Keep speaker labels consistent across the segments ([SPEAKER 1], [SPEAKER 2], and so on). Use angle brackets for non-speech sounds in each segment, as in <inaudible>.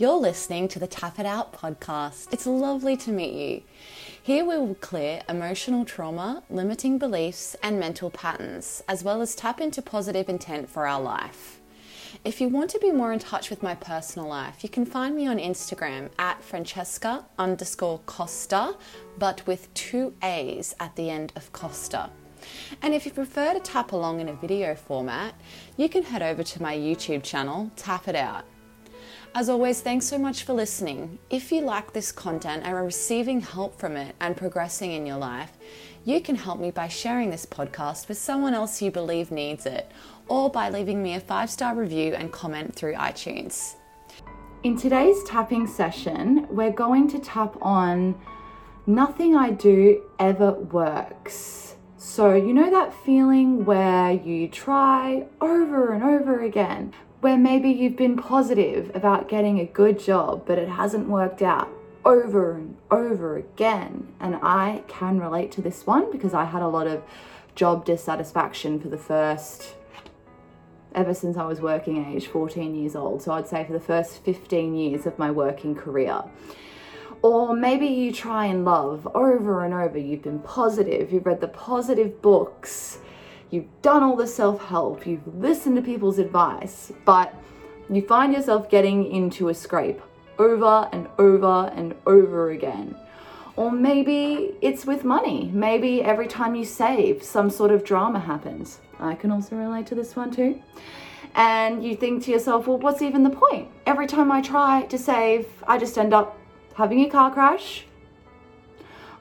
[SPEAKER 1] You're listening to the Tap It Out podcast. It's lovely to meet you. Here we will clear emotional trauma, limiting beliefs, and mental patterns, as well as tap into positive intent for our life. If you want to be more in touch with my personal life, you can find me on Instagram at Francesca underscore Costa, but with two A's at the end of Costa. And if you prefer to tap along in a video format, you can head over to my YouTube channel, Tap It Out. As always, thanks so much for listening. If you like this content and are receiving help from it and progressing in your life, you can help me by sharing this podcast with someone else you believe needs it, or by leaving me a five star review and comment through iTunes.
[SPEAKER 2] In today's tapping session, we're going to tap on nothing I do ever works. So, you know that feeling where you try over and over again, where maybe you've been positive about getting a good job, but it hasn't worked out over and over again. And I can relate to this one because I had a lot of job dissatisfaction for the first, ever since I was working age, 14 years old. So I'd say for the first 15 years of my working career. Or maybe you try and love over and over. You've been positive, you've read the positive books you've done all the self help, you've listened to people's advice, but you find yourself getting into a scrape over and over and over again. Or maybe it's with money. Maybe every time you save, some sort of drama happens. I can also relate to this one too. And you think to yourself, well, what's even the point? Every time I try to save, I just end up having a car crash.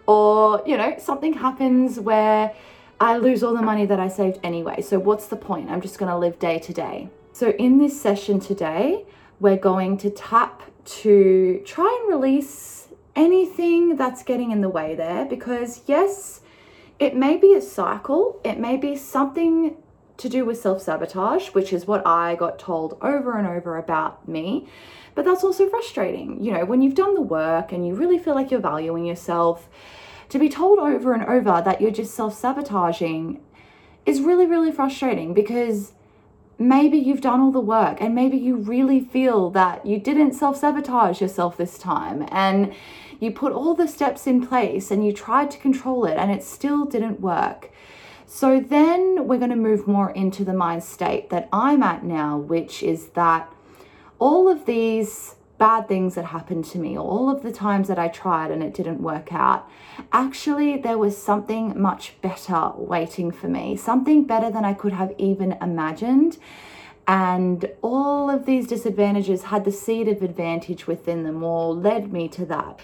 [SPEAKER 2] Or, you know, something happens where I lose all the money that I saved anyway. So, what's the point? I'm just going to live day to day. So, in this session today, we're going to tap to try and release anything that's getting in the way there because, yes, it may be a cycle, it may be something to do with self sabotage, which is what I got told over and over about me. But that's also frustrating. You know, when you've done the work and you really feel like you're valuing yourself, to be told over and over that you're just self sabotaging is really, really frustrating because maybe you've done all the work and maybe you really feel that you didn't self sabotage yourself this time and you put all the steps in place and you tried to control it and it still didn't work. So then we're going to move more into the mind state that I'm at now, which is that all of these bad things that happened to me, all of the times that I tried and it didn't work out, actually, there was something much better waiting for me, something better than I could have even imagined. And all of these disadvantages had the seed of advantage within them, or led me to that.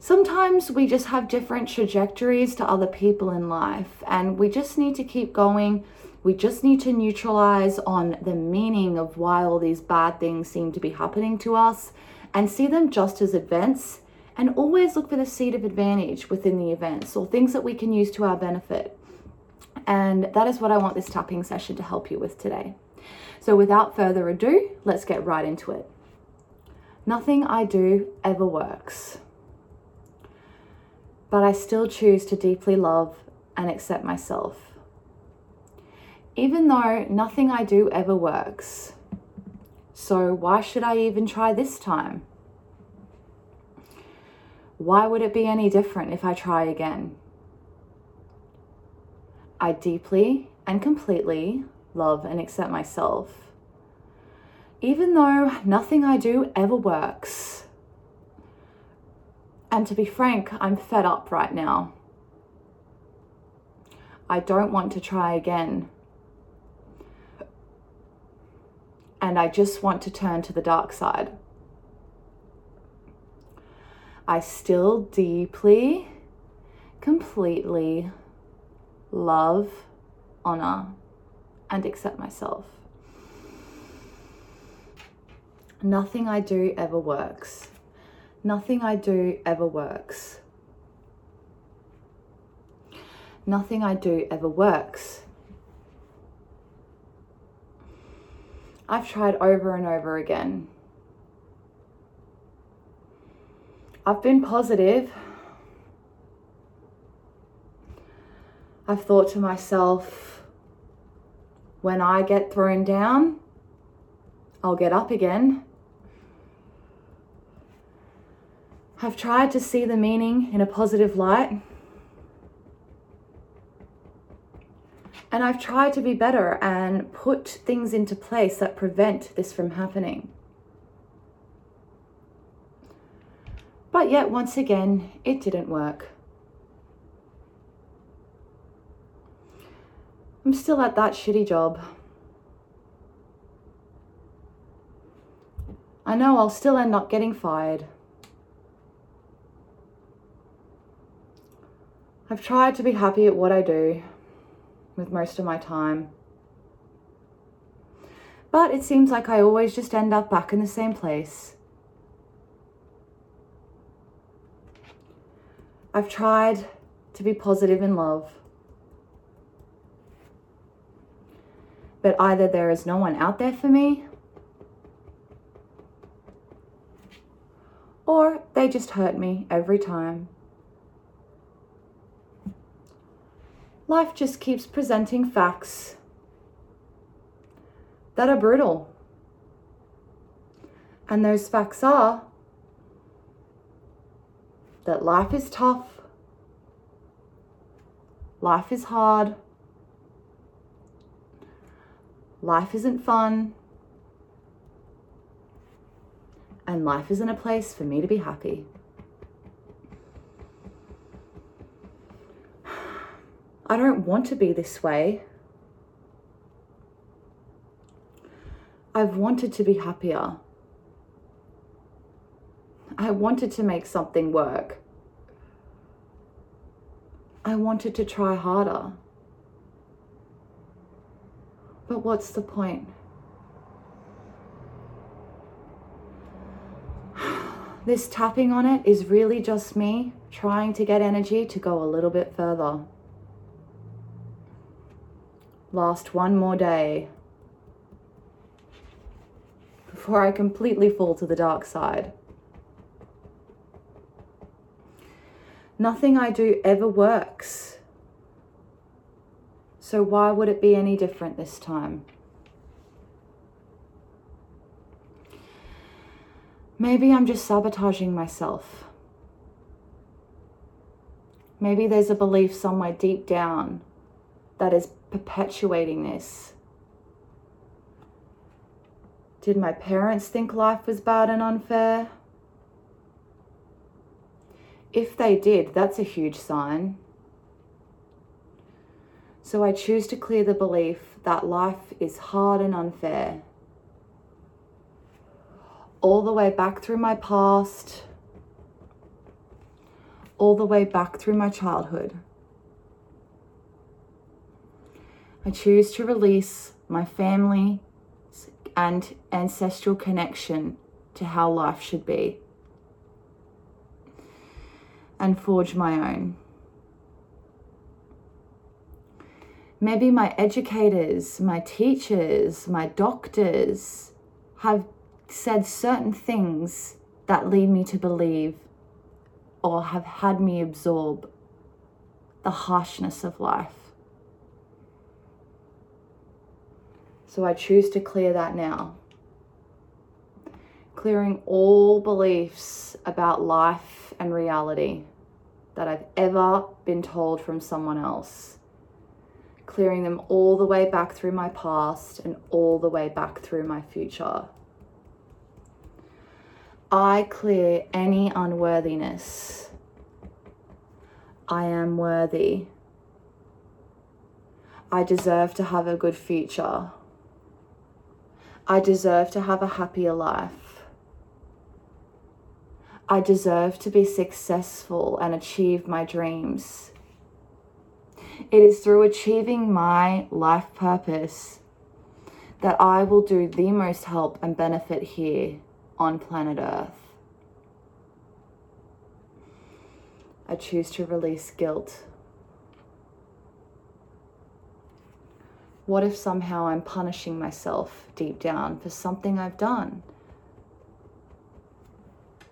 [SPEAKER 2] Sometimes we just have different trajectories to other people in life, and we just need to keep going. We just need to neutralize on the meaning of why all these bad things seem to be happening to us and see them just as events and always look for the seed of advantage within the events or things that we can use to our benefit. And that is what I want this tapping session to help you with today. So, without further ado, let's get right into it. Nothing I do ever works, but I still choose to deeply love and accept myself. Even though nothing I do ever works, so why should I even try this time? Why would it be any different if I try again? I deeply and completely love and accept myself. Even though nothing I do ever works. And to be frank, I'm fed up right now. I don't want to try again. And I just want to turn to the dark side. I still deeply, completely love, honor, and accept myself. Nothing I do ever works. Nothing I do ever works. Nothing I do ever works. I've tried over and over again I've been positive. I've thought to myself, when I get thrown down, I'll get up again. I've tried to see the meaning in a positive light. And I've tried to be better and put things into place that prevent this from happening. But yet, once again, it didn't work. I'm still at that shitty job. I know I'll still end up getting fired. I've tried to be happy at what I do with most of my time. But it seems like I always just end up back in the same place. I've tried to be positive in love. But either there is no one out there for me or they just hurt me every time. Life just keeps presenting facts that are brutal. And those facts are that life is tough, life is hard, life isn't fun, and life isn't a place for me to be happy. I don't want to be this way. I've wanted to be happier. I wanted to make something work. I wanted to try harder. But what's the point? <sighs> This tapping on it is really just me trying to get energy to go a little bit further. Last one more day before I completely fall to the dark side. Nothing I do ever works. So, why would it be any different this time? Maybe I'm just sabotaging myself. Maybe there's a belief somewhere deep down that is perpetuating this. Did my parents think life was bad and unfair? If they did, that's a huge sign. So I choose to clear the belief that life is hard and unfair all the way back through my past, all the way back through my childhood. I choose to release my family and ancestral connection to how life should be and forge my own. Maybe my educators, my teachers, my doctors have said certain things that lead me to believe or have had me absorb the harshness of life. So I choose to clear that now. Clearing all beliefs about life and reality that I've ever been told from someone else. Clearing them all the way back through my past and all the way back through my future. I clear any unworthiness. I am worthy. I deserve to have a good future. I deserve to have a happier life. I deserve to be successful and achieve my dreams. It is through achieving my life purpose that I will do the most help and benefit here on planet Earth. I choose to release guilt. What if somehow I'm punishing myself deep down for something I've done?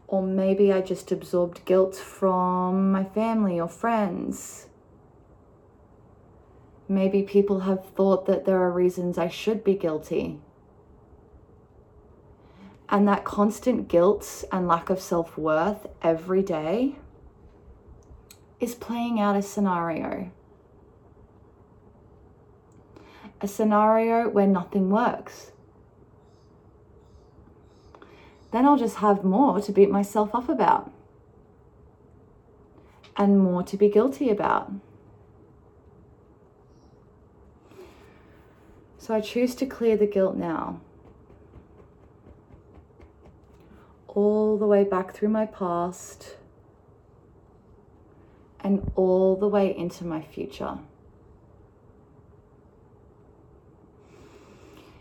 [SPEAKER 2] Or maybe I just absorbed guilt from my family or friends. Maybe people have thought that there are reasons I should be guilty And that constant guilt and lack of self worth every day is playing out a scenario. A scenario where nothing works. Then I'll just have more to beat myself up about and more to be guilty about. So I choose to clear the guilt now. All the way back through my past and all the way into my future.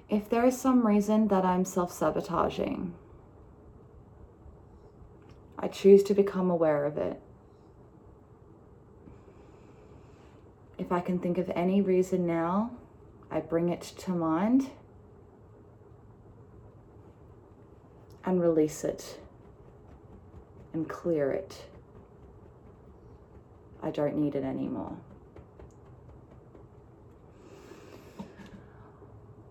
[SPEAKER 2] If there is some reason that I'm self sabotaging, I choose to become aware of it. If I can think of any reason now, I bring it to mind and release it and clear it. I don't need it anymore.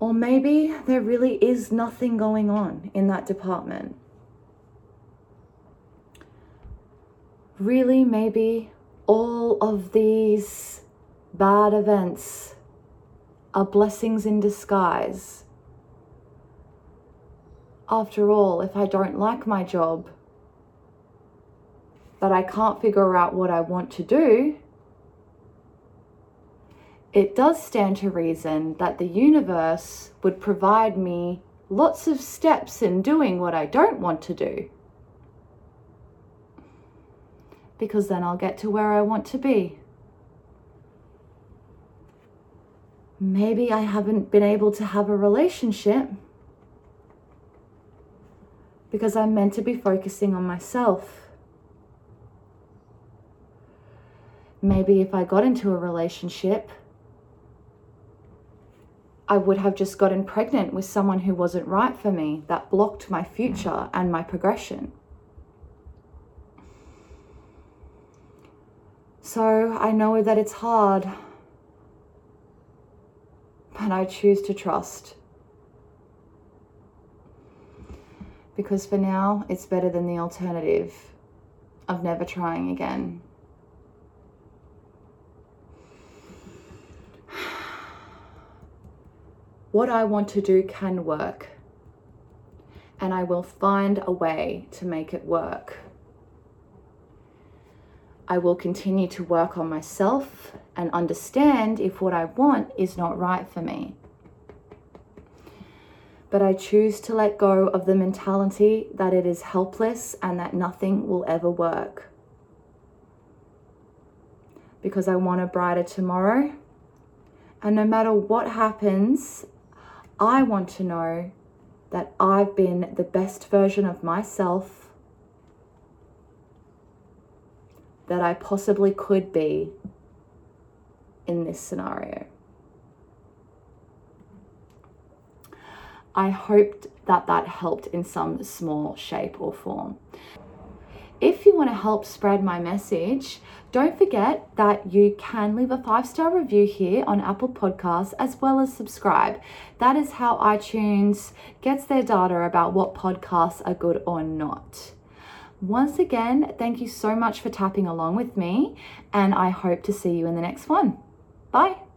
[SPEAKER 2] Or maybe there really is nothing going on in that department. Really, maybe all of these bad events are blessings in disguise. After all, if I don't like my job, but I can't figure out what I want to do, it does stand to reason that the universe would provide me lots of steps in doing what I don't want to do. Because then I'll get to where I want to be. Maybe I haven't been able to have a relationship because I'm meant to be focusing on myself. Maybe if I got into a relationship, I would have just gotten pregnant with someone who wasn't right for me, that blocked my future and my progression. So I know that it's hard but I choose to trust. Because for now, it's better than the alternative of never trying again. What I want to do can work, and I will find a way to make it work. I will continue to work on myself and understand if what I want is not right for me. But I choose to let go of the mentality that it is helpless and that nothing will ever work. Because I want a brighter tomorrow. And no matter what happens, I want to know that I've been the best version of myself that I possibly could be in this scenario. I hoped that that helped in some small shape or form. If you want to help spread my message, don't forget that you can leave a five star review here on Apple Podcasts as well as subscribe. That is how iTunes gets their data about what podcasts are good or not. Once again, thank you so much for tapping along with me, and I hope to see you in the next one. Bye.